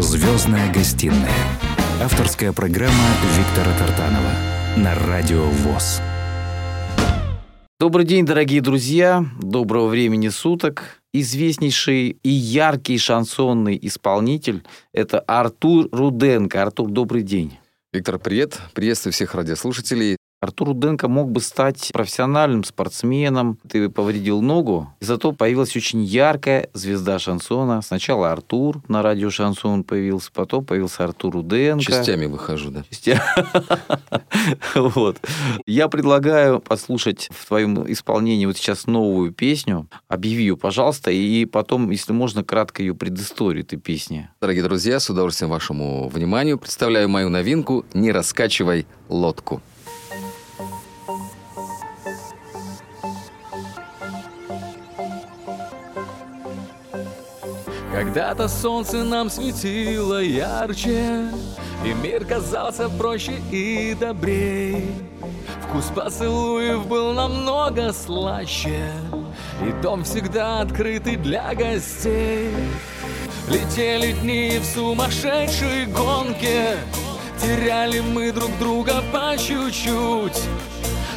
Звездная гостиная. Авторская программа Виктора Тартанова на Радио ВОЗ. Добрый день, дорогие друзья. Доброго времени суток. Известнейший и яркий шансонный исполнитель – это Артур Руденко. Артур, добрый день. Виктор, привет. Приветствую всех радиослушателей. Артур Руденко мог бы стать профессиональным спортсменом. Ты повредил ногу, и зато появилась очень яркая звезда шансона. Сначала Артур на радио шансон появился, потом появился Артур Руденко. Частями выхожу, да. Вот. Я предлагаю послушать в твоем исполнении вот сейчас новую песню. Объяви ее, пожалуйста, и потом, если можно, кратко ее предысторию этой песни. Дорогие друзья, с удовольствием вашему вниманию представляю мою новинку «Не раскачивай лодку». Когда-то солнце нам светило ярче, И мир казался проще и добрей. Вкус поцелуев был намного слаще, И дом всегда открытый для гостей. Летели дни в сумасшедшей гонке, Теряли мы друг друга по чуть-чуть.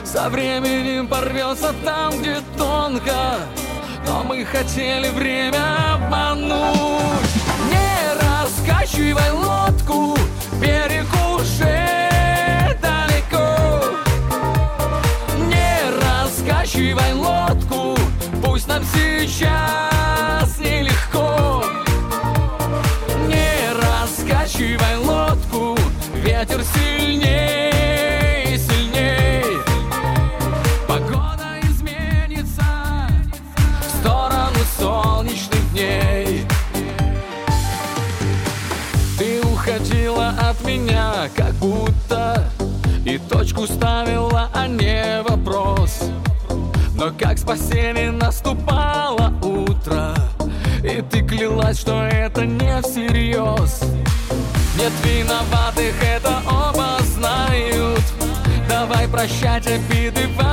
Со временем порвется там, где тонко, но мы хотели время обмануть. Не раскачивай лодку, берег уже далеко. Не раскачивай лодку, пусть нам сейчас прощать обиды вопреки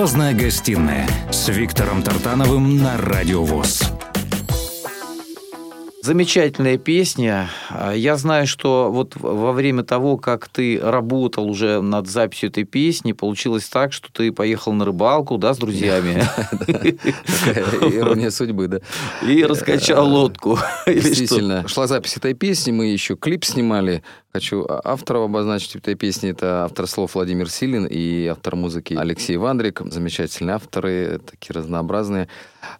«Звездная гостиная» с Виктором Тартановым на Радио ВОЗ. Замечательная песня. Я знаю, что вот во время того, как ты работал уже над записью этой песни, получилось так, что ты поехал на рыбалку, да, с друзьями. Ирония судьбы, да. И раскачал лодку. Действительно. Шла запись этой песни, мы еще клип снимали Хочу а, авторов обозначить этой песни. Это автор слов Владимир Силин и автор музыки Алексей Вандрик. Замечательные авторы, такие разнообразные.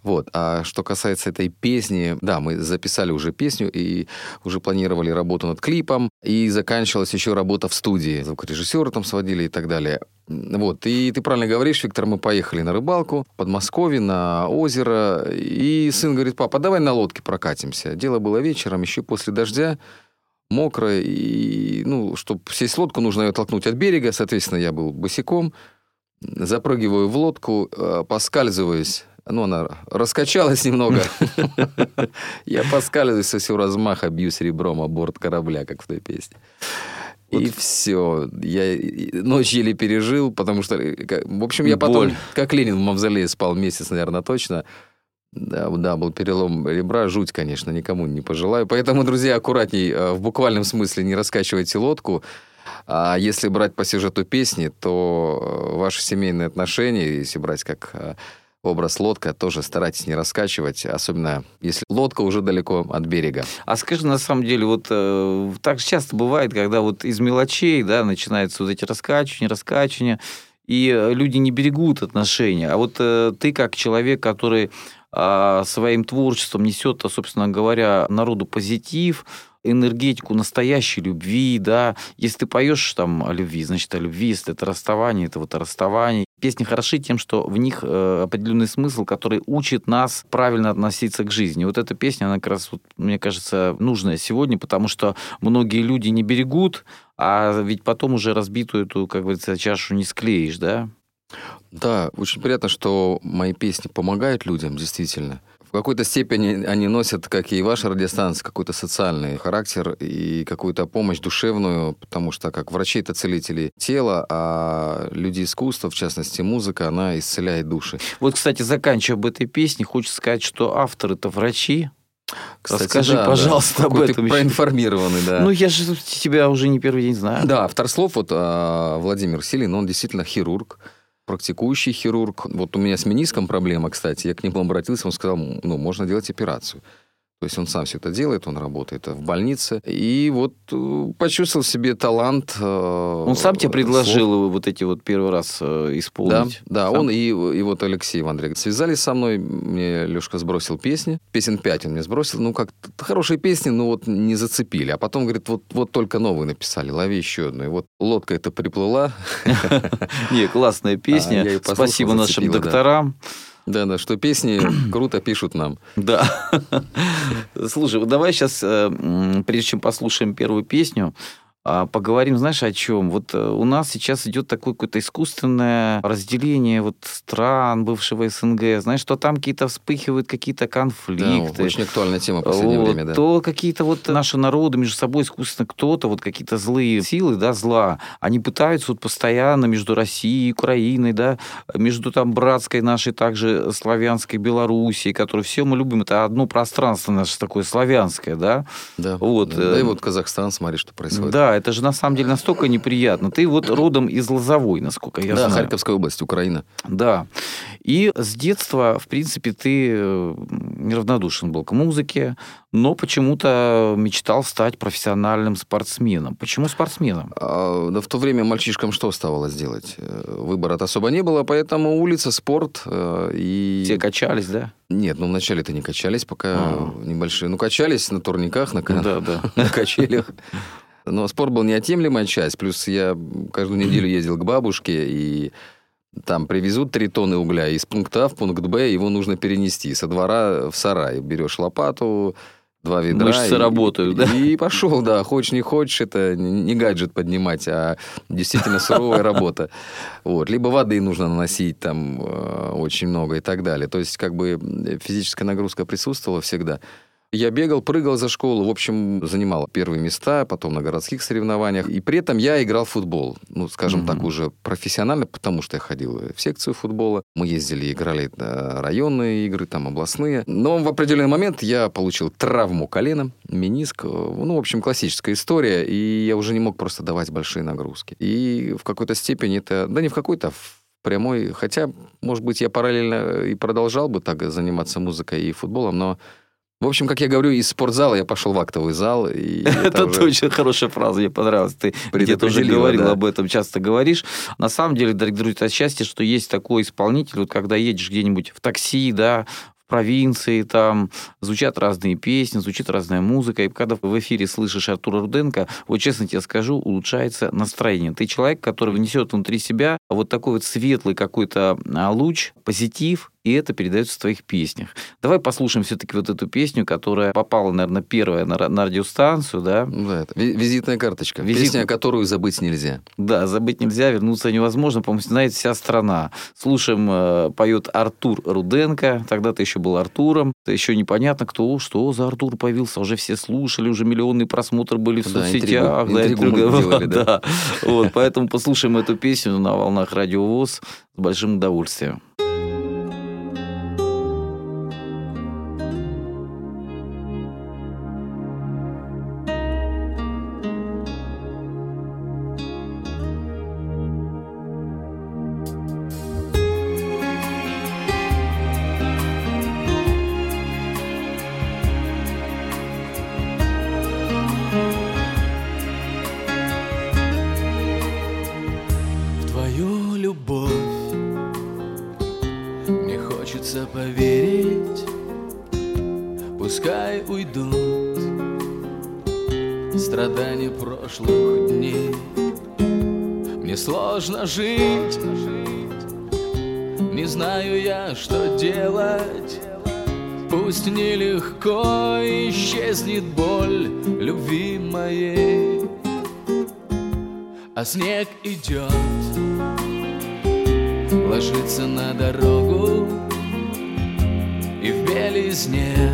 Вот. А что касается этой песни, да, мы записали уже песню и уже планировали работу над клипом. И заканчивалась еще работа в студии. Звукорежиссера там сводили и так далее. Вот, и ты правильно говоришь, Виктор, мы поехали на рыбалку в Подмосковье, на озеро, и сын говорит, папа, давай на лодке прокатимся. Дело было вечером, еще после дождя, мокро, и, ну, чтобы сесть в лодку, нужно ее толкнуть от берега, соответственно, я был босиком, запрыгиваю в лодку, э, поскальзываюсь, ну, она раскачалась немного. Я поскальзываюсь со всего размаха, бью ребром о борт корабля, как в той песне. И все. Я ночь еле пережил, потому что... э, В общем, я потом, Боль. как Ленин в мавзолее спал месяц, наверное, точно. Да, да, был перелом ребра, жуть, конечно, никому не пожелаю. Поэтому, друзья, аккуратней, э, в буквальном смысле не раскачивайте лодку. А если брать по сюжету песни, то э, ваши семейные отношения, если брать как э, образ лодка, тоже старайтесь не раскачивать, особенно если лодка уже далеко от берега. А скажи, на самом деле, вот э, так часто бывает, когда вот из мелочей, да, начинаются вот эти раскачивания, раскачивания, и люди не берегут отношения. А вот э, ты как человек, который своим творчеством несет, собственно говоря, народу позитив, энергетику настоящей любви, да. Если ты поешь там о любви, значит, о любви. Если это расставание, это вот о расставании. Песни хороши тем, что в них э, определенный смысл, который учит нас правильно относиться к жизни. Вот эта песня, она как раз, вот, мне кажется, нужная сегодня, потому что многие люди не берегут, а ведь потом уже разбитую эту, как говорится, чашу не склеишь, да? Да, очень приятно, что мои песни помогают людям, действительно. В какой-то степени они носят, как и ваша радиостанция, какой-то социальный характер и какую-то помощь душевную, потому что как врачи это целители тела, а люди искусства, в частности музыка, она исцеляет души. Вот, кстати, заканчивая об этой песне, хочется сказать, что авторы это врачи. Расскажи, да, да. пожалуйста, об Какой ты этом еще. проинформированный, да. Ну, я же тебя уже не первый день знаю. Да, автор слов, вот а, Владимир Силин, он действительно хирург, практикующий хирург. Вот у меня с мениском проблема, кстати. Я к нему обратился, он сказал, ну, можно делать операцию. То есть он сам все это делает, он работает в больнице. И вот э, почувствовал себе талант. э, Он сам тебе слов. предложил вот эти вот первый раз э, Да, исполнить? да, Сам? он и, и вот Алексей Вандрик связались со мной, мне Лешка сбросил песни, песен пять он мне сбросил, ну как, хорошие песни, но вот не зацепили, а потом, говорит, вот, вот только новые написали, лови еще одну, и вот лодка эта приплыла, Не, классная песня. А, я её послушал, Спасибо нашим зацепило, да. да-да, что песни круто пишут нам. Да. Слушай, давай сейчас, прежде чем послушаем первую песню, поговорим, знаешь, о чем? Вот э, у нас сейчас идет такое какое-то искусственное разделение вот стран бывшего СНГ. Знаешь, что там какие-то вспыхивают какие-то Да, конфликты. очень актуальная тема в последнее Вот, время, да. То какие-то вот наши народы между собой искусственно кто-то, вот какие-то злые силы, да, зла, они пытаются вот постоянно между Россией и Украиной, да, между там братской нашей также славянской Белоруссией, которую все мы любим, это одно пространство наше такое славянское, да. Да, вот, да, да и э, вот Казахстан, смотри, что происходит. Да, это же на самом деле настолько неприятно. Ты вот родом из Лозовой, насколько я да, знаю. Харьковская область, Украина. Да. И с детства, в принципе, ты неравнодушен был к музыке, но почему-то мечтал стать профессиональным спортсменом. Почему спортсменом? А, да в то время мальчишкам что оставалось делать? Э, Выбора-то особо не было, поэтому улица, спорт э, и... Все качались, да? Нет, ну вначале-то не качались, пока А. небольшие. Ну, качались на турниках, на, Да, да. на качелях. Но спорт был неотъемлемая часть. Плюс я каждую неделю ездил к бабушке, и там привезут три тонны угля из пункта А в пункт Б, его нужно перенести со двора в сарай. Берешь лопату, два ведра. Мышцы и- работают, да? И пошел, да. Хочешь, не хочешь, это не гаджет поднимать, а действительно суровая работа. Вот. Либо воды нужно наносить там э, очень много и так далее. То есть, как бы э, физическая нагрузка присутствовала всегда. Я бегал, прыгал за школу, в общем, занимал первые места, потом на городских соревнованиях. И при этом я играл в футбол. Ну, скажем Мгм. так, уже профессионально, потому что я ходил в секцию футбола. Мы ездили, играли районные игры, там областные. Но в определенный момент я получил травму колена, мениск. Ну, в общем, классическая история. И я уже не мог просто давать большие нагрузки. И в какой-то степени это... Да не в какой-то, а в прямой. Хотя, может быть, я параллельно и продолжал бы так заниматься музыкой и футболом, но В общем, как я говорю, из спортзала я пошел в актовый зал. И Это уже очень хорошая фраза, мне понравилась. Ты где-то уже говорил да. об этом, часто говоришь. На самом деле, дорогие друзья, это счастье, что есть такой исполнитель, вот когда едешь где-нибудь в такси, да, в провинции, там звучат разные песни, звучит разная музыка, и когда в эфире слышишь Артура Руденко, вот честно тебе скажу, улучшается настроение. Ты человек, который внесет внутри себя вот такой вот светлый какой-то а, луч, позитив, и это передается в твоих песнях. Давай послушаем все-таки вот эту песню, которая попала, наверное, первая на, на радиостанцию, да? Да, это ви- визитная карточка. Визит- Песня, которую забыть нельзя. Да, забыть нельзя, вернуться невозможно, по-моему, знает вся страна. Слушаем, э, поет Артур Руденко, тогда ты еще был Артуром, это еще непонятно, кто, что за Артур появился, уже все слушали, уже миллионные просмотры были в Да, соцсетях. интригу- интригу мы интрига делали, да. да. Вот, поэтому послушаем эту песню на волнах Радио ВОЗ с большим удовольствием. Прошлых дней. Мне сложно жить. Не знаю я, что делать. Пусть нелегко исчезнет боль любви моей. А снег идет, ложится на дорогу, и в белизне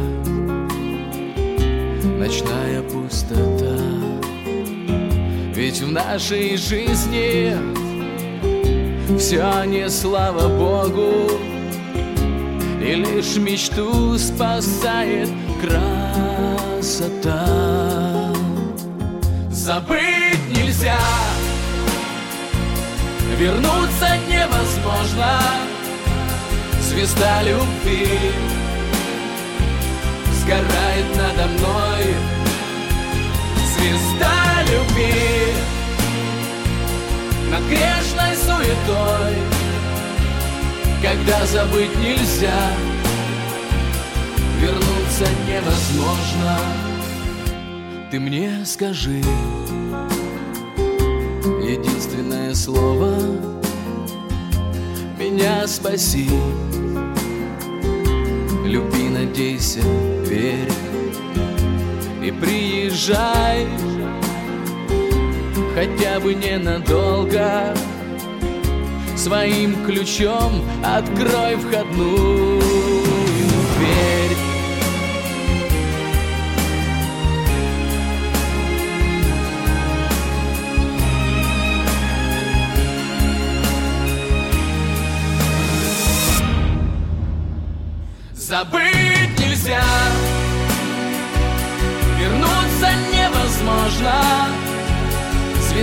ночная пустота. Ведь в нашей жизни все не слава Богу, и лишь мечту спасает красота. Забыть нельзя, вернуться невозможно. Звезда любви сгорает надо мной. Звезда любви. Над грешной суетой, когда забыть нельзя, вернуться невозможно. Ты мне скажи единственное слово. Меня спаси. Люби, надейся, верь И приезжай Хотя бы ненадолго. Своим ключом открой входную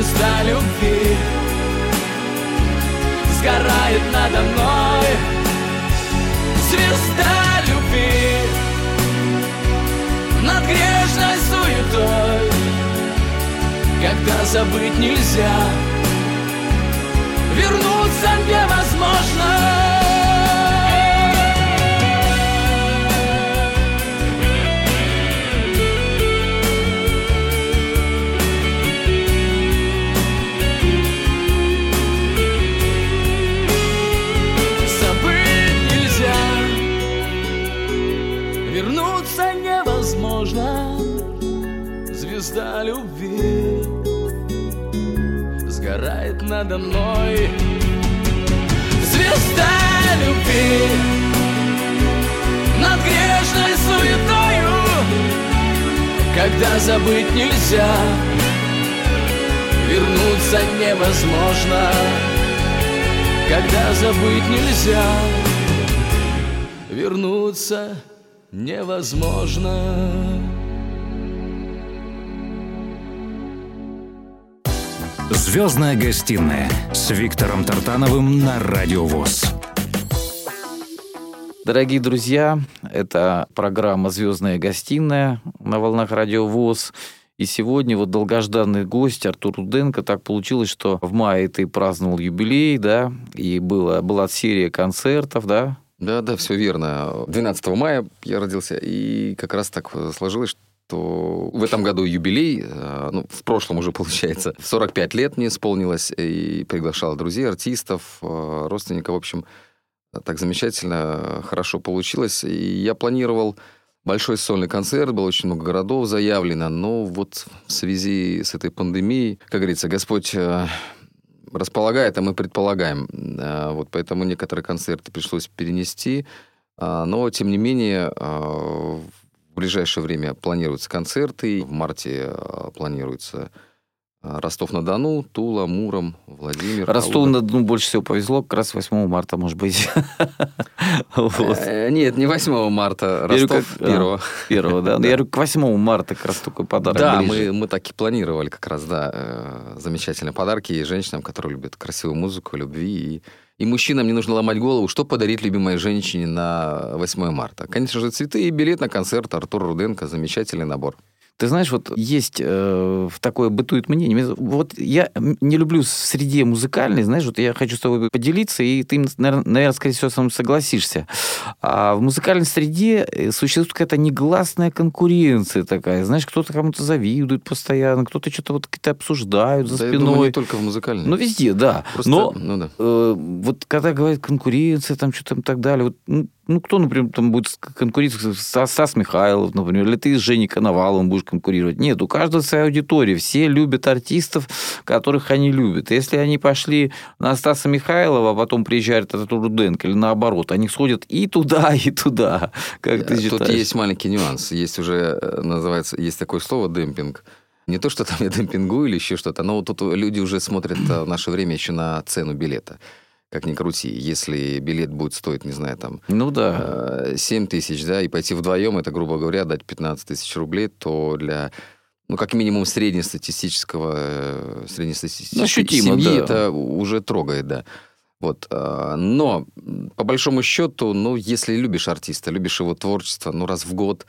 Звезда любви. Сгорает надо мной Звезда любви. Над грешной суетой Когда забыть нельзя Вернуться невозможно Сгорает надо мной Звезда любви Над грешной суетою Когда забыть нельзя Вернуться невозможно когда забыть нельзя, вернуться невозможно. Звездная гостиная с Виктором Тартановым на Радио ВОЗ. Дорогие друзья, это программа «Звездная гостиная» на волнах Радио ВОЗ. И сегодня вот долгожданный гость Артур Руденко. Так получилось, что в мае ты праздновал юбилей, да, и была, была серия концертов, да? Да, да, все верно. 12 мая я родился, и как раз так сложилось, что в этом году юбилей, э, ну, в прошлом уже получается, 45 лет мне исполнилось, и приглашал друзей, артистов, э, родственников, в общем, так замечательно, хорошо получилось. И я планировал большой сольный концерт, было очень много городов заявлено, но вот в связи с этой пандемией, как говорится, Господь э, располагает, а мы предполагаем. Вот поэтому некоторые концерты пришлось перенести. Но, тем не менее, в ближайшее время планируются концерты. В марте э, планируется Ростов-на-Дону, Тула, Муром, Владимир. Ростов-на-Дону больше всего повезло, как раз 8 марта, может быть. Э, нет, не 8 марта, Ростов 1. 1, да. Я говорю, к 8 марта как раз такой подарок Да, мы, мы так и планировали как раз, да, замечательные подарки и женщинам, которые любят красивую музыку, любви и и мужчинам не нужно ломать голову, что подарить любимой женщине на 8 марта. Конечно же, цветы и билет на концерт Артура Руденко. Замечательный набор. Ты знаешь, вот есть э, такое бытует мнение. Вот я не люблю в среде музыкальной, знаешь, вот я хочу с тобой поделиться, и ты, наверное, скорее всего, со мной согласишься. А в музыкальной среде э, существует какая-то негласная конкуренция такая. Знаешь, кто-то кому-то завидует постоянно, кто-то что-то вот какие-то обсуждают за да, спиной. Я думаю, не только в музыкальной. Ну, везде, да. Просто, Но ну, да. Э, вот когда говорят конкуренция, там что-то и так далее, вот, ну, ну, кто, например, там будет конкурировать? Стас Михайлов, например, или ты с Женей Коноваловым будешь конкурировать. Нет, у каждого своя аудитория. Все любят артистов, которых они любят. Если они пошли на Стаса Михайлова, а потом приезжает этот Руденко, или наоборот, они сходят и туда, и туда. Как ты Тут есть маленький нюанс. Есть уже, э, называется, есть такое слово демпинг. Не то, что там я демпингую или еще что-то, но тут люди уже смотрят э, в наше время еще на цену билета как ни крути. Если билет будет стоить, не знаю, там... Ну да. 7 э, тысяч, да, и пойти вдвоем, это, грубо говоря, дать 15 тысяч рублей, то для ну, как минимум среднестатистического, э, среднестатистической ну, Ощутимо, семьи да. это уже трогает, да. Вот. Э, но, по большому счету, ну, если любишь артиста, любишь его творчество, ну, раз в год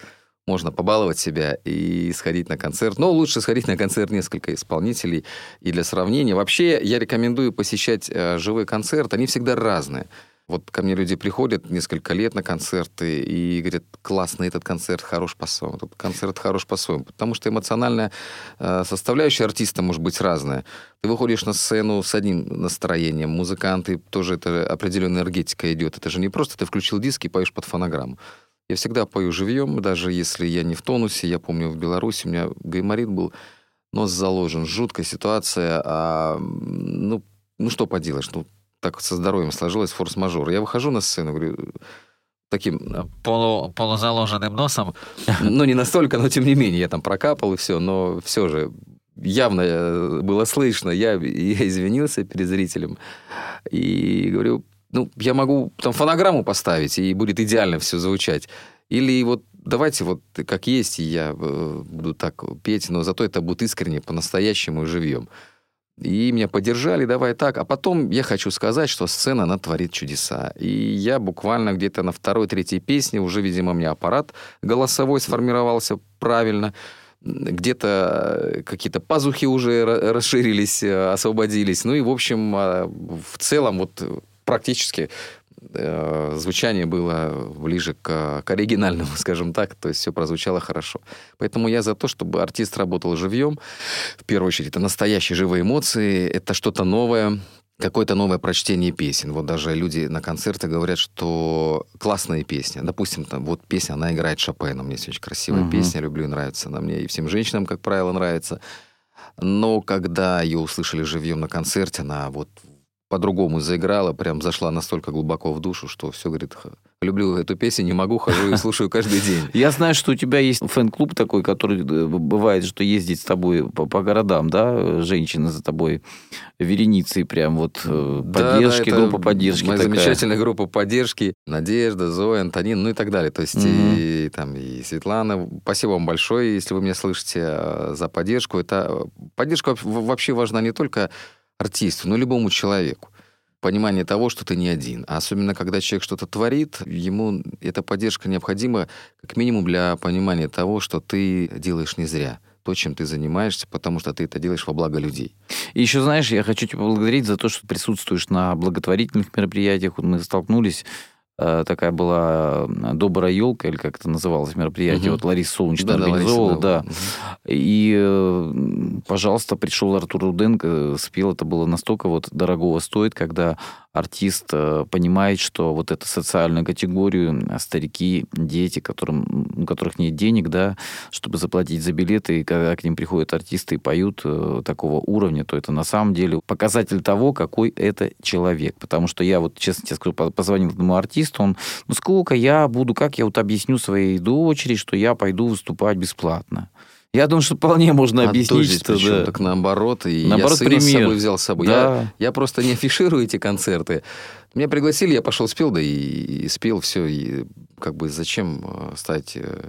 можно побаловать себя и сходить на концерт. Но лучше сходить на концерт несколько исполнителей. И для сравнения, вообще я рекомендую посещать э, живой концерт. Они всегда разные. Вот ко мне люди приходят несколько лет на концерты и говорят, классно, этот концерт хорош по-своему, этот концерт хорош по-своему. Потому что эмоциональная э, составляющая артиста может быть разная. Ты выходишь на сцену с одним настроением, музыканты, тоже это определенная энергетика идет. Это же не просто ты включил диск и поешь под фонограмму. Я всегда пою живьем, даже если я не в тонусе. Я помню, в Беларуси у меня гайморит был, нос заложен, жуткая ситуация. А, ну, ну, что поделаешь, ну, так со здоровьем сложилось, форс-мажор. Я выхожу на сцену, говорю, таким... Полу, полузаложенным носом. Ну, не настолько, но тем не менее, я там прокапал и все, но все же явно э, было слышно. Я, я извинился перед зрителем и говорю, ну, я могу там фонограмму поставить, и будет идеально все звучать. Или вот давайте вот как есть, и я э, буду так петь, но зато это будет искренне, по-настоящему и живьем. И меня поддержали, давай так. А потом я хочу сказать, что сцена, она творит чудеса. И я буквально где-то на второй-третьей песне уже, видимо, у меня аппарат голосовой сформировался правильно. Где-то какие-то пазухи уже расширились, э, освободились. Ну и, в общем, а, в целом вот практически э, звучание было ближе к, к оригинальному, скажем так, то есть все прозвучало хорошо. Поэтому я за то, чтобы артист работал живьем. В первую очередь, это настоящие живые эмоции, это что-то новое, какое-то новое прочтение песен. Вот даже люди на концерте говорят, что классная песня. Допустим, там, вот песня, она играет Шопена. Есть очень красивая угу. песня, люблю и нравится она мне. И всем женщинам, как правило, нравится. Но когда ее услышали живьем на концерте, она вот по-другому заиграла, прям зашла настолько глубоко в душу, что все, говорит, люблю эту песню, не могу, хожу и слушаю каждый день. Я знаю, что у тебя есть фэн-клуб такой, который э, бывает, что ездит с тобой по, по городам, да, женщина за тобой вереницей прям вот э, поддержки, да, да, группа поддержки Моя такая. замечательная группа поддержки. Надежда, Зоя, Антонин, ну и так далее. То есть угу. и, там, и Светлана. Спасибо вам большое, если вы меня слышите, э, за поддержку. Это поддержка вообще важна не только артисту, но любому человеку. понимание того, что ты не один. А особенно, когда человек что-то творит, ему эта поддержка необходима как минимум для понимания того, что ты делаешь не зря то, чем ты занимаешься, потому что ты это делаешь во благо людей. И еще, знаешь, я хочу тебя поблагодарить за то, что присутствуешь на благотворительных мероприятиях. Мы столкнулись такая была добрая елка, или как это называлось мероприятие, угу. вот Лариса Солнечная да, организовала, да. Угу. И, э, пожалуйста, пришел Артур Руденко, спел, это было настолько вот дорогого стоит, когда артист э, понимает, что вот эту социальную категорию, э, старики, дети, которым, у которых нет денег, да, чтобы заплатить за билеты, и когда к ним приходят артисты и поют э, такого уровня, то это на самом деле показатель того, какой это человек. Потому что я вот, честно тебе скажу, позвонил этому артисту, он, ну сколько я буду, как я вот объясню своей дочери, что я пойду выступать бесплатно. Я думаю, что вполне можно объяснить, что причем, да. так наоборот. И наоборот, я сына пример. с собой взял с собой. Да. Я, я просто не афиширую эти концерты. Меня пригласили, я пошел спел, да и, и спел все. И как бы зачем э, стать... Э,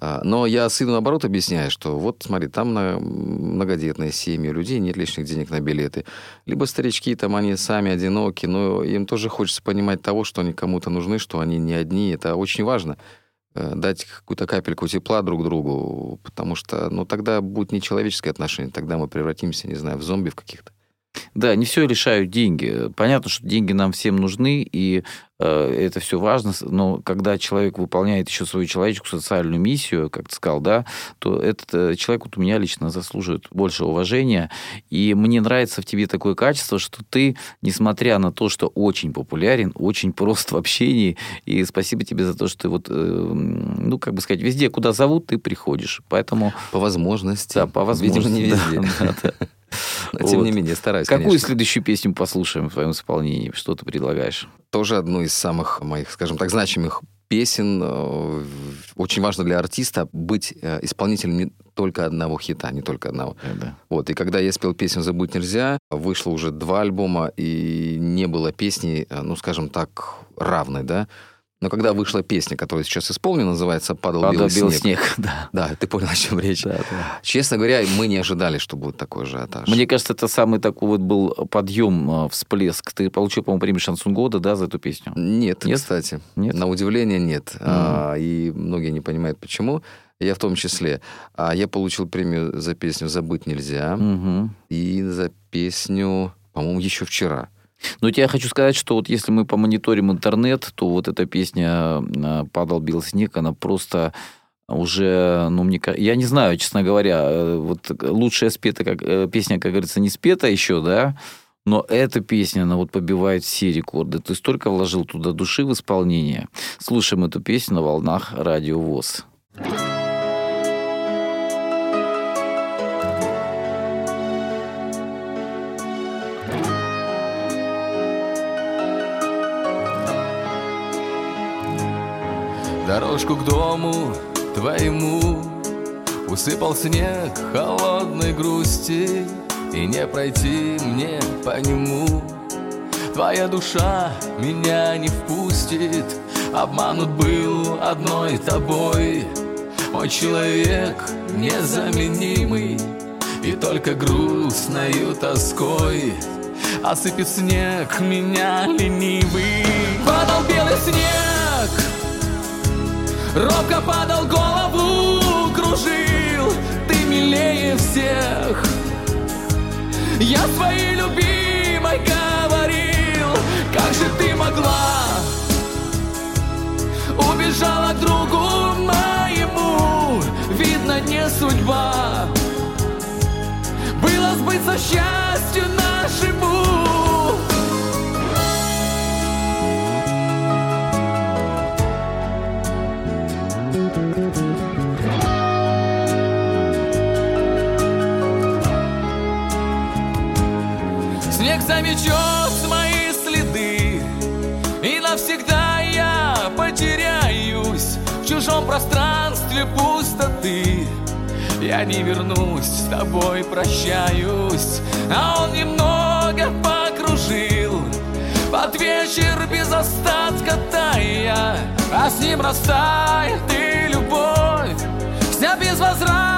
а, но я сыну, наоборот, объясняю, что вот, смотри, там на многодетные семьи, у людей нет лишних денег на билеты. Либо старички, там они сами одиноки, но им тоже хочется понимать того, что они кому-то нужны, что они не одни. Это очень важно. Э, дать какую-то капельку тепла друг другу, потому что, ну, тогда будет нечеловеческое отношение, тогда мы превратимся, не знаю, в зомби в каких-то. Да, не все решают деньги. Понятно, что деньги нам всем нужны, и это все важно, но когда человек выполняет еще свою человеческую социальную миссию, как ты сказал, да, то этот э, человек вот у меня лично заслуживает больше уважения. И мне нравится в тебе такое качество, что ты, несмотря на то, что очень популярен, очень прост в общении, и спасибо тебе за то, что ты вот, э, ну, как бы сказать, везде, куда зовут, ты приходишь. Поэтому... По возможности. Да, по возможности. Видимо, не везде. Да, да. Но, тем не менее, стараюсь, Какую конечно. следующую песню послушаем в твоем исполнении? Что ты предлагаешь? Тоже одну из самых моих, скажем так, значимых песен. Э, очень важно для артиста быть э, исполнителем не только одного хита, не только одного. Да. Вот, и когда я спел песню «Забыть нельзя», вышло уже два альбома, и не было песни, э, ну, скажем так, равной, да. Но когда вышла песня, которая сейчас исполнена, называется «Падал, Падал белый, белый снег». снег да. да, ты понял, о чем речь. Да, да. Честно говоря, мы не ожидали, что будет такой же ажиотаж. Мне кажется, это самый такой вот был подъем, а, всплеск. Ты получил, по-моему, премию «Шансон года», да, за эту песню? Нет, нет? кстати. Нет? На удивление нет. Mm. А, и многие не понимают, почему. Я в том числе. А я получил премию за песню «Забыть нельзя» mm-hmm. и за песню, по-моему, еще вчера – но я хочу сказать, что вот если мы помониторим интернет, то вот эта песня э, «Падал белый снег», она просто уже, ну, мне я не знаю, честно говоря, э, вот лучшая спета, как, э, песня, как говорится, не спета еще, да, но эта песня, она вот побивает все рекорды. Ты столько вложил туда души в исполнение. Слушаем эту песню на волнах радио ВОЗ. Дорожку к дому твоему Усыпал снег холодной грусти И не пройти мне по нему. Твоя душа меня не впустит Обманут был одной тобой. Мой человек незаменимый И только грустною тоской Осыпет снег меня ленивый. Падал белый снег Робко падал голову, кружил. Ты милее всех. Я своей любимой говорил. Как же ты могла? Убежала к другу моему. Видно, не судьба. Было сбыться счастью заметет мои следы. И навсегда я потеряюсь В чужом пространстве пустоты. Я не вернусь, с тобой прощаюсь. А он немного покружил. Под вечер без остатка тая А с ним растает и любовь. Вся безвозвратно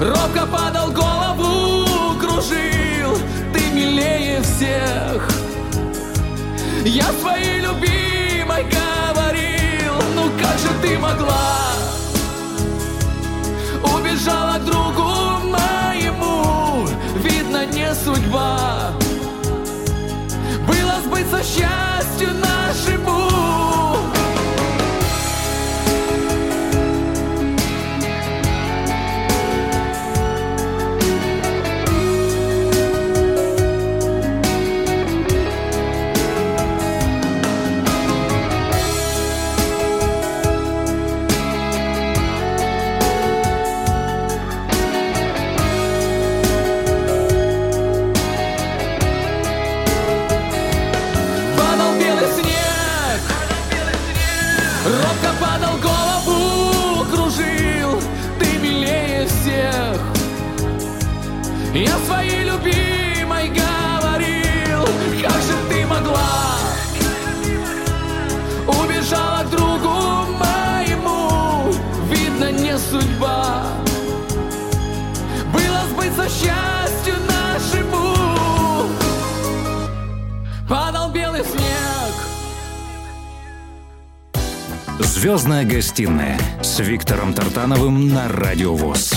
Робко падал, голову кружил. Ты милее всех. Я твоей любимой говорил. Ну как же ты могла? Убежала к другу моему. Видно, не судьба. Было сбыться счастью нашему. Звездная гостиная с Виктором Тартановым на Радио ВОЗ.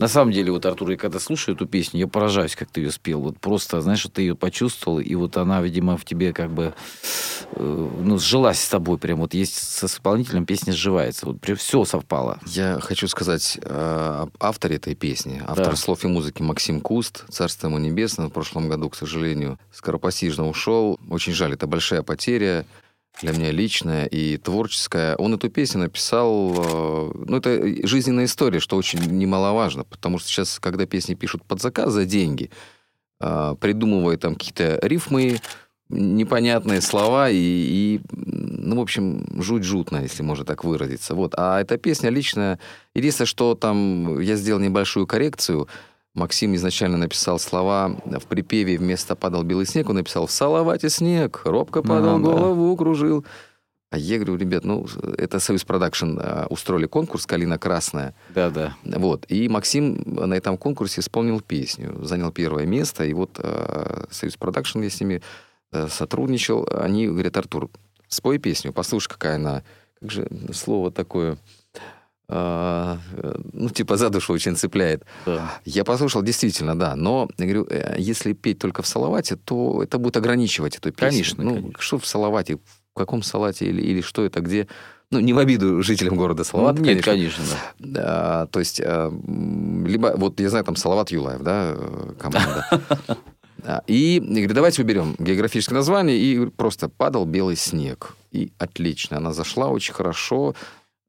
На самом деле, вот, Артур, я когда слушаю эту песню, я поражаюсь, как ты ее спел. Вот просто, знаешь, вот ты ее почувствовал, и вот она, видимо, в тебе как бы э, ну, сжилась с тобой. Прям вот есть с исполнителем песня сживается. Вот прям все совпало. Я хочу сказать э, об авторе этой песни. Автор Да. слов и музыки Максим Куст. Царство ему небесное. В прошлом году, к сожалению, скоропостижно ушел. Очень жаль, это большая потеря для меня личная и творческая. Он эту песню написал... э, ну, это жизненная история, что очень немаловажно. Потому что сейчас, когда песни пишут под заказ за деньги, э, придумывая там какие-то рифмы, непонятные слова и, и, ну, в общем, жуть жутная, если можно так выразиться. Вот. А эта песня личная. Единственное, что там я сделал небольшую коррекцию. Максим изначально написал слова в припеве вместо «падал белый снег», он написал «в салавате снег, робко падал, Ну, да. голову кружил». А я говорю, ребят, ну, это Союз Продакшн э, устроили конкурс «Калина красная». Да-да. Вот. И Максим на этом конкурсе исполнил песню, занял первое место. И вот э, Союз Продакшн, я с ними э, сотрудничал. Они говорят, Артур, спой песню, послушай, какая она... Как же слово такое... э, э, ну, типа за душу очень цепляет. да. Я послушал, действительно, да. Но, я говорю, э, если петь только в салавате, то это будет ограничивать эту песню. Конечно, Ну, конечно. что в салавате? В каком салате или, или что это, где? Ну, не в обиду жителям города Салават, Ну, Нет, конечно. конечно, да. Да, то есть, м, либо, вот я знаю, там Салават Юлаев, да, команда. Да, И говорю, давайте уберем географическое название, и просто падал белый снег. И отлично, она зашла очень хорошо.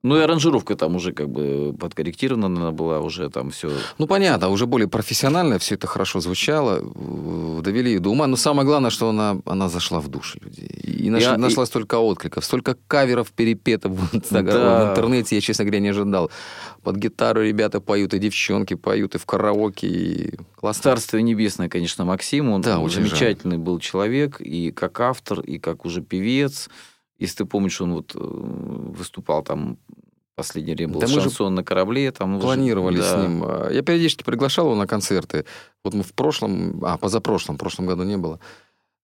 Ну и аранжировка там уже как бы подкорректирована она была, уже там все. Ну, понятно, уже более профессионально, все это хорошо звучало, э, довели ее до ума. Но самое главное, что она, она зашла в души людей. И наш- Я- и- нашла столько откликов, столько каверов перепетов Да. в интернете, я, честно говоря, не ожидал. Под гитару ребята поют, и девчонки поют, и в караоке, и классно. Царствие небесное, конечно, Максим. Он Да, очень замечательный был человек, и как автор, и как уже певец. Если ты помнишь, он вот э, выступал там последнее время был Да шансон на корабле. Там уже- Планировали с да. ним. А, Я периодически приглашал его на концерты. Вот мы в прошлом, а, позапрошлом, в прошлом году не было.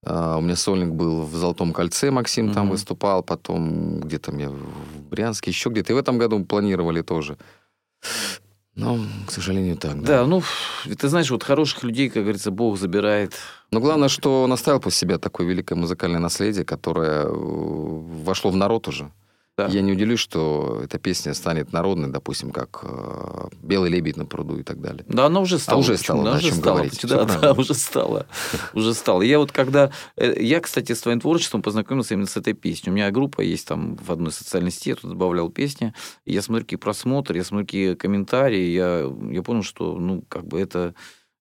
А, У меня сольник был в Золотом кольце, Максим там Мгм. выступал, потом где там я в Брянске, еще где-то. И в этом году планировали тоже. Но, к сожалению, так. Да. Да, ну, ты знаешь, вот хороших людей, как говорится, Бог забирает. Но главное, что он оставил после себя такое великое музыкальное наследие, которое э, вошло в народ уже. Да. Я не удивлюсь, что эта песня станет народной, допустим, как э, «Белый лебедь на пруду» и так далее. Да, она уже стала. уже почему? стала, Она да, о уже чем стала. говорить. Да, да, правильно. уже стала. Уже стала. Я вот когда... э, Я, кстати, с твоим творчеством познакомился именно с этой песней. У меня группа есть там в одной социальной сети, я тут добавлял песни. Я смотрю, какие просмотры, я смотрю, какие комментарии. Я, я понял, что, ну, как бы это...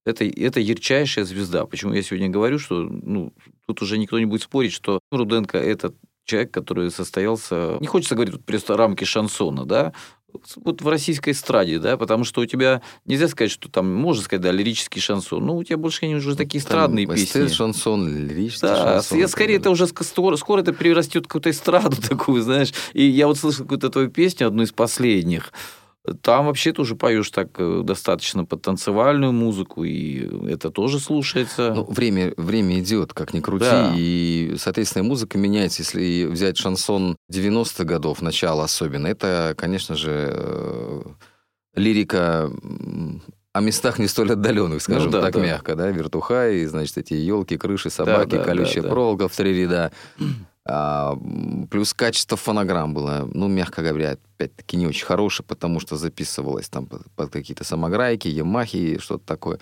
Это, это ярчайшая звезда. Почему я сегодня говорю, что ну, тут уже никто не будет спорить, что Руденко это человек, который состоялся... Не хочется говорить тут просто рамки шансона, да? Вот в российской эстраде, да, потому что у тебя нельзя сказать, что там, можно сказать, да, лирический шансон, но у тебя больше они уже такие эстрадные Там песни. эстет, шансон, лирический Да, шансон. я скорее это уже ск- скоро, скоро это перерастет в какую-то эстраду такую, знаешь. И я вот слышал какую-то твою песню, одну из последних. Там вообще тоже поешь так э, достаточно под танцевальную музыку, и это тоже слушается. Ну, время, время идет, как ни крути, Да. и, соответственно, музыка меняется. Если взять шансон 90-х годов, начало особенно, это, конечно же, э, лирика о местах не столь отдаленных, скажем да, так да. мягко, да, вертуха, и, значит, эти елки, крыши, собаки, да, колючая да, да. проволока в три ряда. А, плюс качество фонограмм было, ну, мягко говоря, опять-таки не очень хорошее, потому что записывалось там под, под какие-то самограйки, ямахи, что-то такое.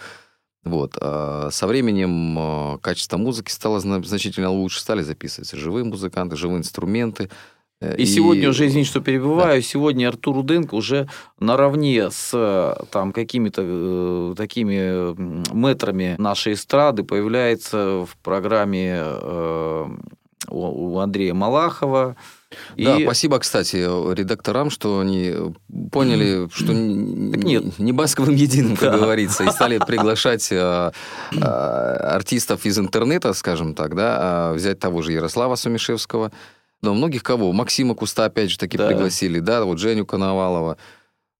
Вот. а со временем а, качество музыки стало зна- значительно лучше, стали записываться живые музыканты, живые инструменты. Э, И, сегодня уже, извините, что перебиваю, сегодня Артур Руденко уже наравне с э, там какими-то э, такими м, мэтрами нашей эстрады появляется в программе э, у у Андрея Малахова. Да, И- спасибо, кстати, редакторам, что они поняли, что Так нет. не басковым единым, как Да. говорится, и стали приглашать э, э, артистов из интернета, скажем так, да, а взять того же Ярослава Сумишевского, но многих кого? Максима Куста, опять же, таки Да. пригласили, да, вот Женю Коновалова, а,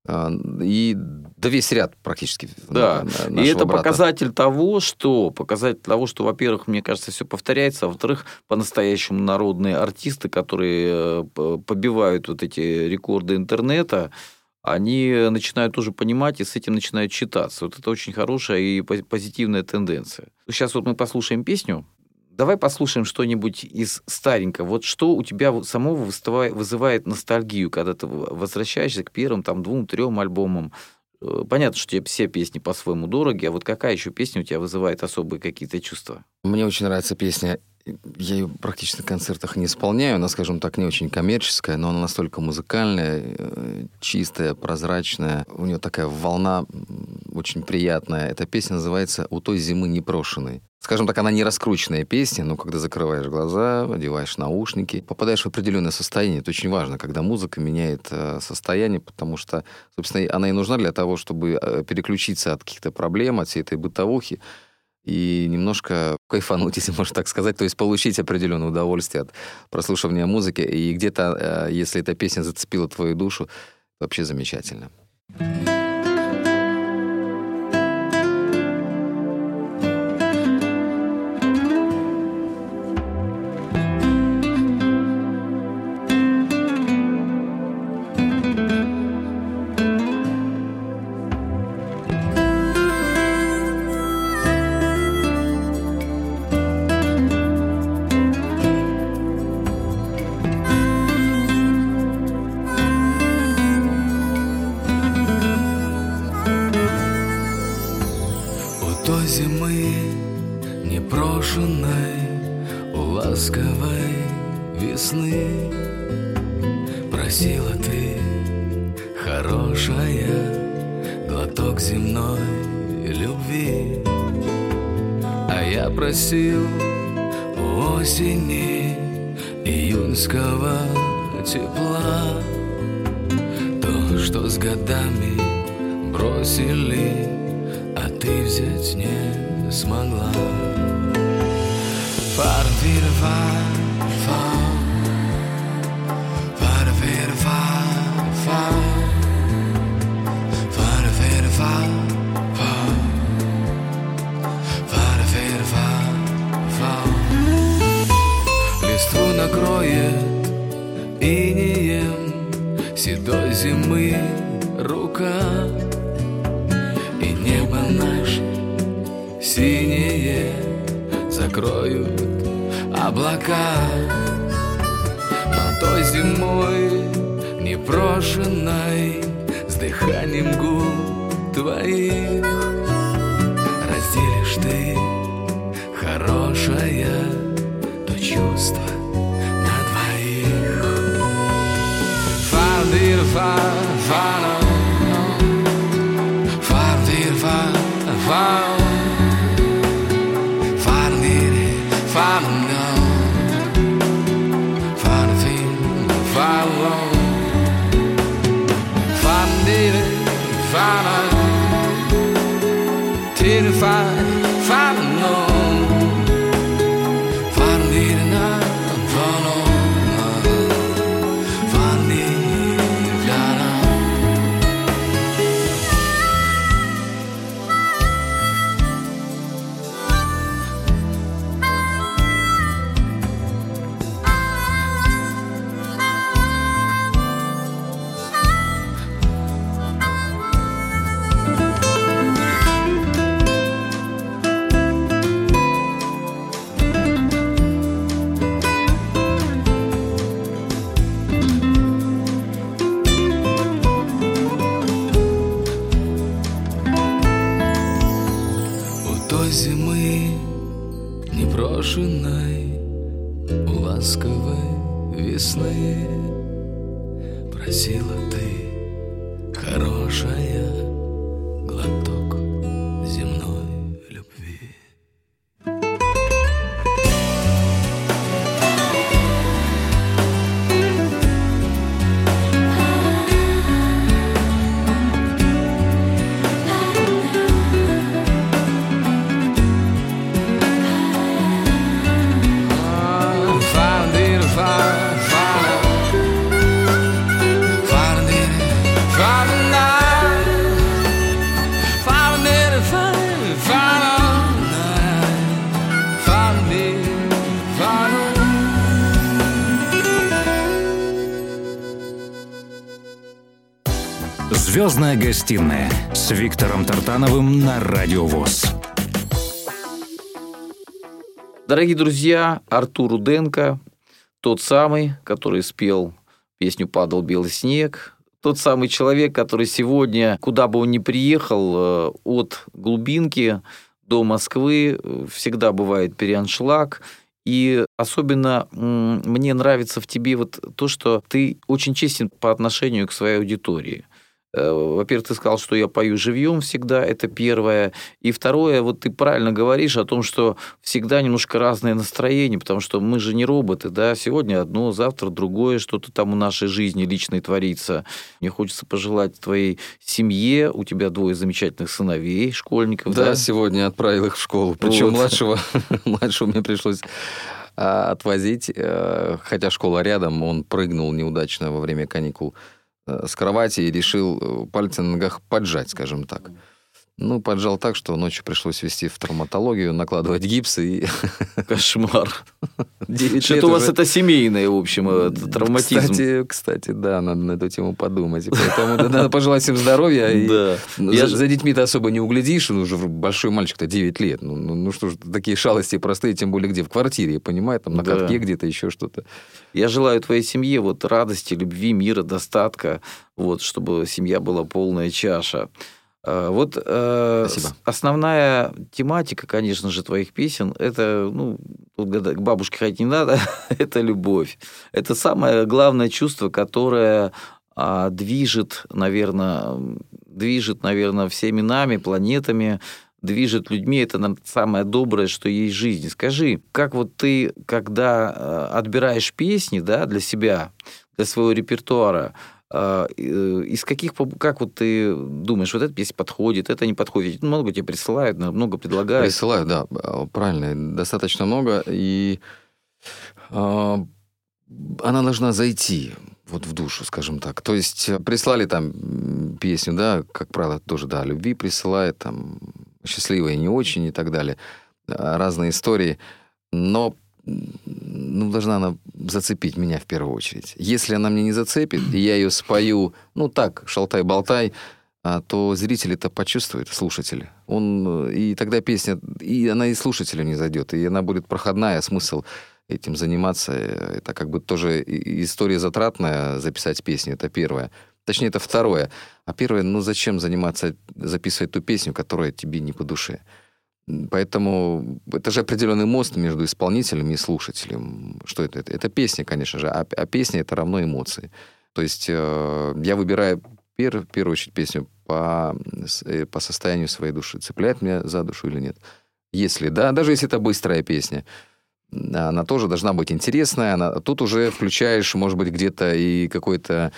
и да весь ряд практически Да, и это брата. показатель того, что, показатель того, что, во-первых, мне кажется, все повторяется, а во-вторых, по-настоящему народные артисты, которые э, побивают вот эти рекорды интернета, они начинают тоже понимать и с этим начинают читаться. Вот это очень хорошая и пози- позитивная тенденция. Сейчас вот мы послушаем песню. Давай послушаем что-нибудь из старенького. Вот что у тебя самого вызывает ностальгию, когда ты возвращаешься к первым там двум-трем альбомам Э, Понятно, что тебе все песни по-своему дороги, а вот какая еще песня у тебя вызывает особые какие-то чувства? Мне очень нравится песня. Я ее практически на концертах не исполняю. Она, скажем так, не очень коммерческая, но она настолько музыкальная, э, чистая, прозрачная. У нее такая волна очень приятная. Эта песня называется «У той зимы непрошенной». Скажем так, она не раскрученная песня, но когда закрываешь глаза, одеваешь наушники, попадаешь в определенное состояние. Это очень важно, когда музыка меняет э, состояние, потому что, собственно, она и нужна для того, чтобы э, переключиться от каких-то проблем, от всей этой бытовухи, и немножко кайфануть, если можно так сказать, то есть получить определенное удовольствие от прослушивания музыки. И где-то, э, если эта песня зацепила твою душу, вообще замечательно. У я просил осени июньского тепла То, что с годами бросили а ты взять не смогла. Парвирва, зимы рука. И небо наше синее закроют облака. Но той зимой непрошенной с дыханием губ твоих разделишь ты хорошая то чувство «Звездная гостиная» с Виктором Тартановым на Радио ВОЗ. Дорогие друзья, Артур Руденко, тот самый, который спел песню «Падал белый снег», тот самый человек, который сегодня, куда бы он ни приехал, э, от глубинки до Москвы, э, всегда бывает переаншлаг. И особенно мне нравится в тебе вот то, что ты очень честен по отношению к своей аудитории. Э, во-первых, ты сказал, что я пою живьем всегда, это первое. И второе, вот ты правильно говоришь о том, что всегда немножко разное настроение, потому что мы же не роботы, да, сегодня одно, завтра другое, что-то там в нашей жизни личной творится. Мне хочется пожелать твоей семье, у тебя двое замечательных сыновей, школьников, да? Да, сегодня отправил их в школу. Причем Вот. младшего, младшего мне пришлось а, отвозить, э, хотя школа рядом, он прыгнул неудачно во время каникул с кровати и решил э, пальцы на ногах поджать, скажем так. Ну, поджал так, что ночью пришлось вести в травматологию, накладывать гипс и... Кошмар. Что-то у вас это семейное, в общем, э, травматизм. Кстати, кстати, да, надо на эту тему подумать. Поэтому надо пожелать всем здоровья. Да. Я за, детьми-то особо не углядишь, он уже большой мальчик-то 9 лет. Ну, ну, ну что ж, такие шалости простые, тем более где? В квартире, я понимаю, там на катке где-то еще что-то. Я желаю твоей семье вот радости, любви, мира, достатка, вот, чтобы семья была полная чаша. А, Вот э, Спасибо. основная тематика, конечно же, твоих песен, это, ну, к бабушке ходить не надо, это любовь. Это самое главное чувство, которое а, движет, наверное, движет, наверное, всеми нами, планетами, движет людьми, это нам самое доброе, что есть в жизни. Скажи, как вот ты, когда э, отбираешь песни, да, для себя, для своего репертуара, э, э, из каких, как вот ты думаешь, вот эта песня подходит, это не подходит, много тебе присылают, много предлагают. Присылаю, да, а, правильно, достаточно много. И а, она должна зайти вот в душу, скажем так. То есть э, прислали там песню, да, как правило, тоже, да, любви присылает, там, счастливые не очень и так далее. А, Разные истории. Но ну, должна она зацепить меня в первую очередь. Если она мне не зацепит, и я ее спою, ну так, шалтай-болтай, а, то зритель это почувствует, слушатель. Он, э, и тогда песня, и она и слушателю не зайдет, и она будет проходная, смысл этим заниматься. э, Это как бы тоже история затратная, записать песню, это первое. Точнее, это второе. А первое, ну зачем заниматься, записывать ту песню, которая тебе не по душе? Поэтому это же определенный мост между исполнителем и слушателем. Что это? Это, песня, конечно же, а, а песня это равно эмоции. То есть э, я выбираю пер- в первую очередь песню по, э, по состоянию своей души. Цепляет меня за душу или нет? Если да, даже если это быстрая песня, она тоже должна быть интересная. Она, тут уже включаешь, может быть, где-то и какой-то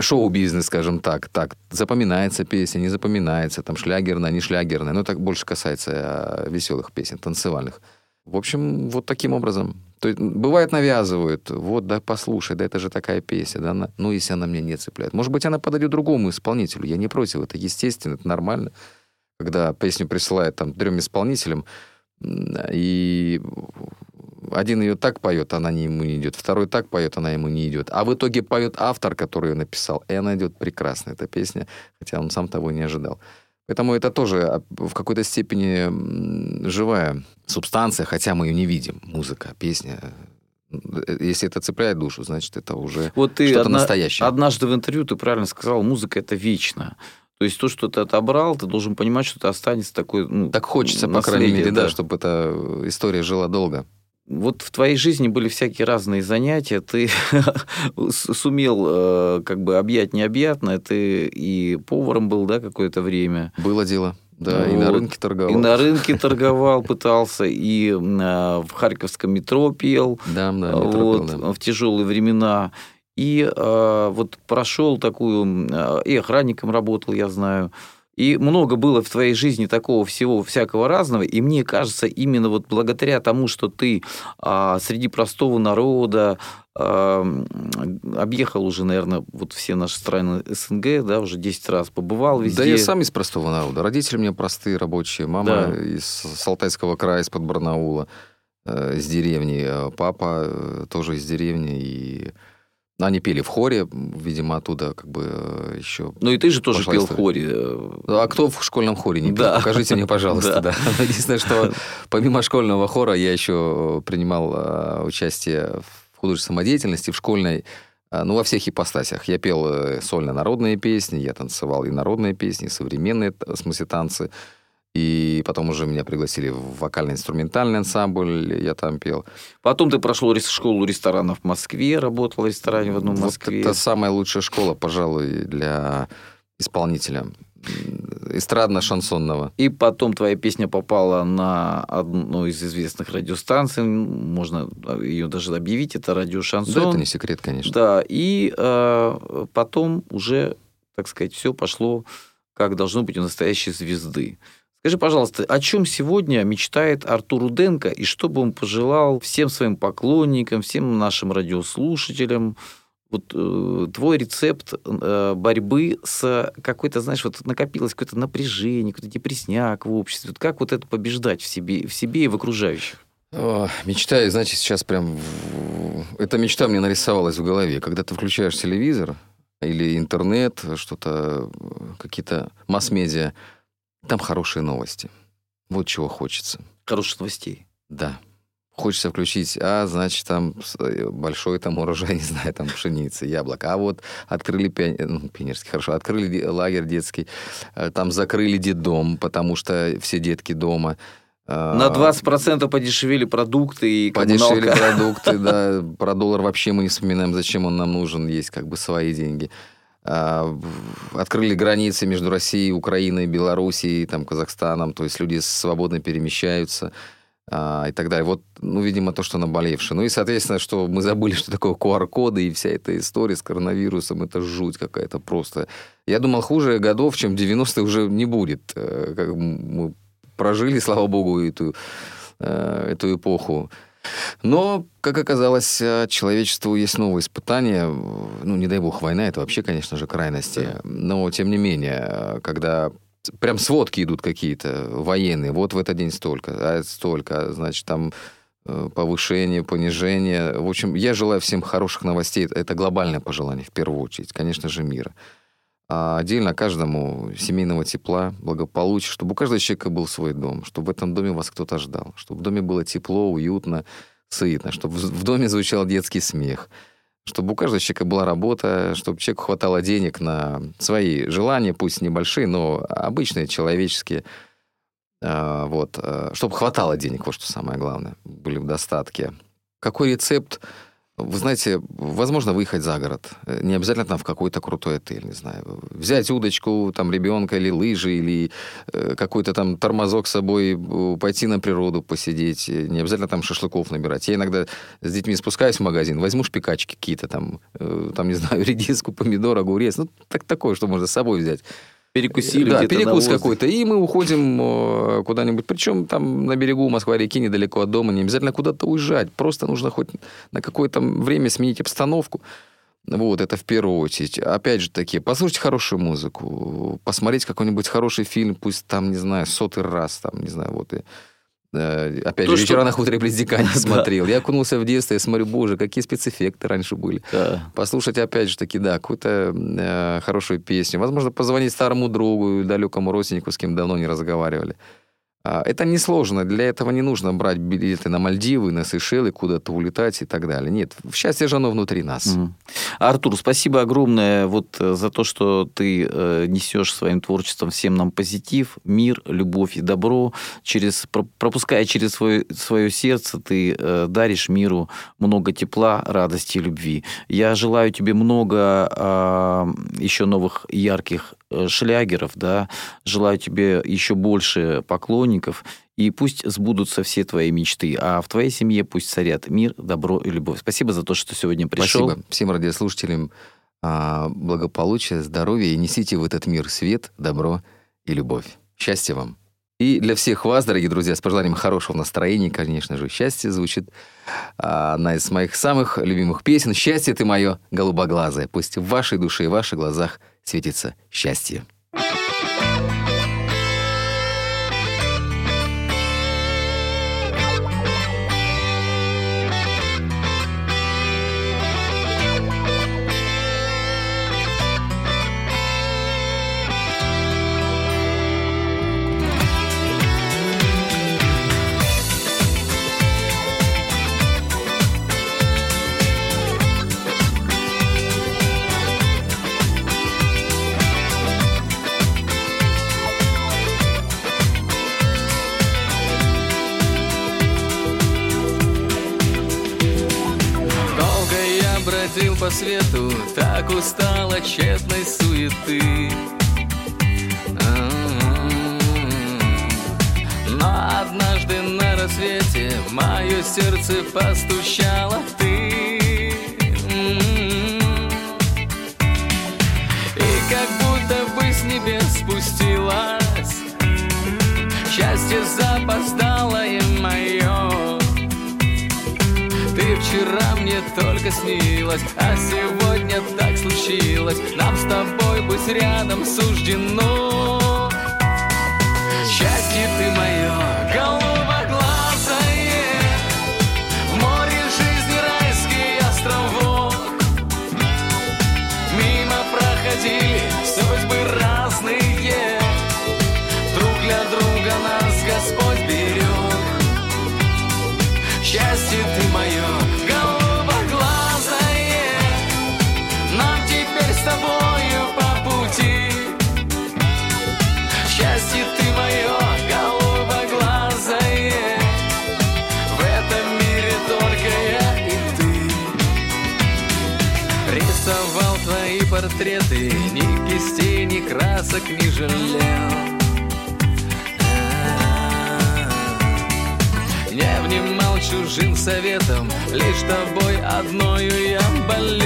шоу-бизнес, скажем так. Так, запоминается песня, не запоминается, там шлягерная, не шлягерная. Но так больше касается а, веселых песен, танцевальных. В общем, вот таким образом. То есть, бывает, навязывают. Вот, да, послушай, да это же такая песня. Да, она- ну, если она меня не цепляет. Может быть, она подойдет другому исполнителю. Я не против, это естественно, это нормально. Когда песню присылают там трем исполнителям, и один ее так поет, она не ему не идет, второй так поет, она ему не идет. А в итоге поет автор, который ее написал, и она идет прекрасно, эта песня, хотя он сам того не ожидал. Поэтому это тоже а, в какой-то степени живая субстанция, хотя мы ее не видим. Музыка, песня. Э, Если это цепляет душу, значит, это уже Вот ты что-то одна- настоящее. однажды в интервью ты правильно сказал, музыка это вечно. То есть то, что ты отобрал, ты должен понимать, что это останется такой. Ну, Так хочется, по крайней мере, да, чтобы эта история жила долго. Вот в твоей жизни были всякие разные занятия, ты сумел э, как бы объять необъятное, ты и поваром был, да, какое-то время. Было дело. Да, и на Вот. рынке торговал. И на рынке торговал, пытался, и э, в Харьковском метро пел, Да, да, метро вот, пел, да. в тяжелые времена. И э, вот прошел такую, э, и охранником работал, я знаю. И много было в твоей жизни такого всего, всякого разного. И мне кажется, именно вот благодаря тому, что ты а, среди простого народа а, объехал уже, наверное, вот все наши страны СНГ, да, уже 10 раз побывал везде. Да я сам из простого народа. Родители у меня простые, рабочие. Мама Да. из с Алтайского края, из-под Барнаула, э, из деревни. Э, Папа э, тоже из деревни. И они пели в хоре, видимо, оттуда как бы э, еще... Ну и ты же тоже пел в история. хоре. э, А кто в школьном хоре не пел? Да. Покажите мне, пожалуйста. Да. Да. Единственное, что помимо школьного хора я еще принимал э, участие в художественной самодеятельности, в школьной, ну, во всех ипостасях. Я пел э, сольно-народные песни, я танцевал и народные песни, и современные, в смысле, танцы. И потом уже меня пригласили в вокально-инструментальный ансамбль, я там пел. Потом ты прошел школу ресторанов в Москве, работал в ресторане в одном Вот Москве. это самая лучшая школа, пожалуй, для исполнителя эстрадно-шансонного. И потом твоя песня попала на одну из известных радиостанций, можно ее даже объявить, это радио Шансон. Да, это не секрет, конечно. Да, и э, потом уже, так сказать, все пошло, как должно быть у настоящей звезды. Скажи, пожалуйста, о чем сегодня мечтает Артур Руденко, и что бы он пожелал всем своим поклонникам, всем нашим радиослушателям? Вот э, твой рецепт э, борьбы с какой-то, знаешь, вот накопилось какое-то напряжение, какой-то депресняк в обществе. Вот как вот это побеждать в себе, в себе и в окружающих? Мечтаю, значит, сейчас прям... Эта мечта мне нарисовалась в голове. Когда ты включаешь телевизор или интернет, что-то, э, какие-то масс-медиа, там хорошие новости. Вот чего хочется. Хороших новостей. Да. Хочется включить, а, значит, там э, большой там урожай, не знаю, там пшеницы, яблок. А вот открыли пионер, ну, пионерский, хорошо, открыли лагерь детский, э, там закрыли детдом, потому что все детки дома. На 20% подешевели продукты и Подешевели коммуналка. продукты, да. Про доллар вообще мы не вспоминаем, зачем он нам нужен, есть как бы свои деньги. А, Открыли границы между Россией, Украиной, Белоруссией, там, Казахстаном, то есть люди свободно перемещаются а, и так далее. Вот, ну, видимо, то, что наболевшее. Ну и, соответственно, что мы забыли, что такое QR-коды и вся эта история с коронавирусом, это жуть какая-то просто. Я думал, хуже годов, чем 90-е уже не будет. Э, Как мы прожили, слава богу, эту, э, эту эпоху. Но, как оказалось, э, человечеству есть новые испытания. Ну, не дай бог, война, это вообще, конечно же, крайности. Но, тем не менее, когда прям сводки идут какие-то военные, вот в этот день столько, а это столько, значит, там э, повышение, понижение. В общем, я желаю всем хороших новостей. Это глобальное пожелание, в первую очередь, конечно же, мира. А отдельно каждому семейного тепла, благополучия, чтобы у каждого человека был свой дом, чтобы в этом доме вас кто-то ждал, чтобы в доме было тепло, уютно, сытно, чтобы в доме звучал детский смех, чтобы у каждого человека была работа, чтобы человеку хватало денег на свои желания, пусть небольшие, но обычные, человеческие. А, Вот. Чтобы хватало денег, вот что самое главное, были в достатке. Какой рецепт? Вы знаете, возможно, выехать за город. Э, Не обязательно там в какой-то крутой отель, не знаю. Взять удочку, там, ребенка или лыжи, или э, какой-то там тормозок с собой, э, пойти на природу посидеть. Э, Не обязательно там шашлыков набирать. Я иногда с детьми спускаюсь в магазин, возьму шпикачки какие-то там, э, там, не знаю, редиску, помидор, огурец. Ну, так, такое, что можно с собой взять. Перекусили Да, перекус какой-то. И мы уходим э, куда-нибудь. Причем там на берегу Москва-реки, недалеко от дома. Не обязательно куда-то уезжать. Просто нужно хоть на какое-то время сменить обстановку. Вот, это в первую очередь. Опять же таки, послушать хорошую музыку, посмотреть какой-нибудь хороший фильм, пусть там, не знаю, сотый раз, там, не знаю, вот и... э, Опять То, же, что- «Вечера на хуторе близ Дикани» смотрел. Я окунулся в детство, я смотрю, боже, какие спецэффекты раньше были. Да. Послушать, опять же таки, да, какую-то э, хорошую песню. Возможно, позвонить старому другу, далекому родственнику, с кем давно не разговаривали. А, это несложно. Для этого не нужно брать билеты на Мальдивы, на Сейшелы, куда-то улетать и так далее. Нет, счастье же оно внутри нас. Мгм. Артур, спасибо огромное вот э, за то, что ты э, несешь своим творчеством всем нам позитив, мир, любовь и добро. Через, про- пропуская через свое, свое сердце, ты э, даришь миру много тепла, радости и любви. Я желаю тебе много а, еще новых ярких шлягеров, да. Желаю тебе еще больше поклонников. И пусть сбудутся все твои мечты. А в твоей семье пусть царят мир, добро и любовь. Спасибо за то, что сегодня пришел. Спасибо всем радиослушателям. а, Благополучия, здоровья и несите в этот мир свет, добро и любовь. Счастья вам. И для всех вас, дорогие друзья, с пожеланием хорошего настроения, конечно же, счастье звучит а, одна из моих самых любимых песен. «Счастье ты мое, голубоглазое». Пусть в вашей душе и в ваших глазах светится счастье. Свету, так устал от тщетной суеты. Но однажды на рассвете в мое сердце постучала ты. И как будто бы с небес спустилась Счастье запоздалое вчера мне только снилась, а сегодня так случилось. Нам с тобой быть рядом суждено. Счастье ты мое, жалел Не внимал чужим советом Лишь тобой одною я болел.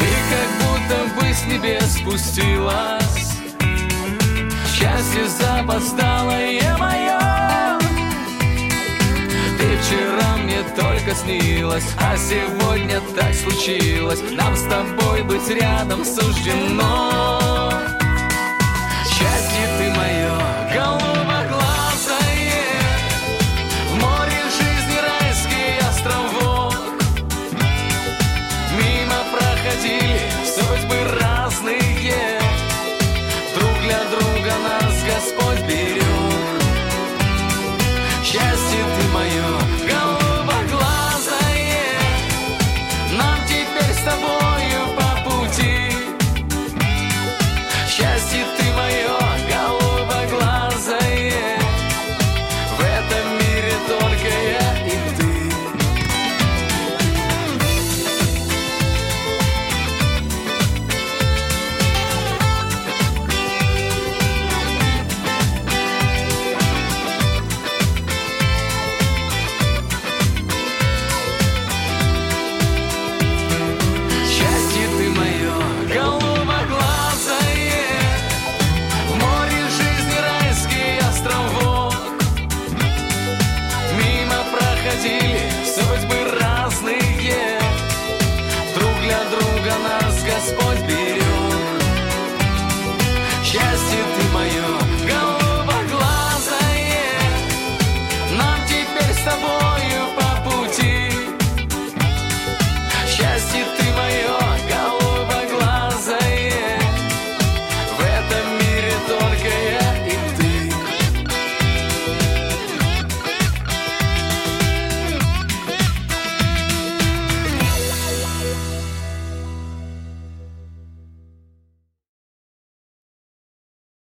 И как будто бы с небес спустилась Счастье запоздалое мое только снилась А сегодня так случилось. Нам с тобой быть рядом суждено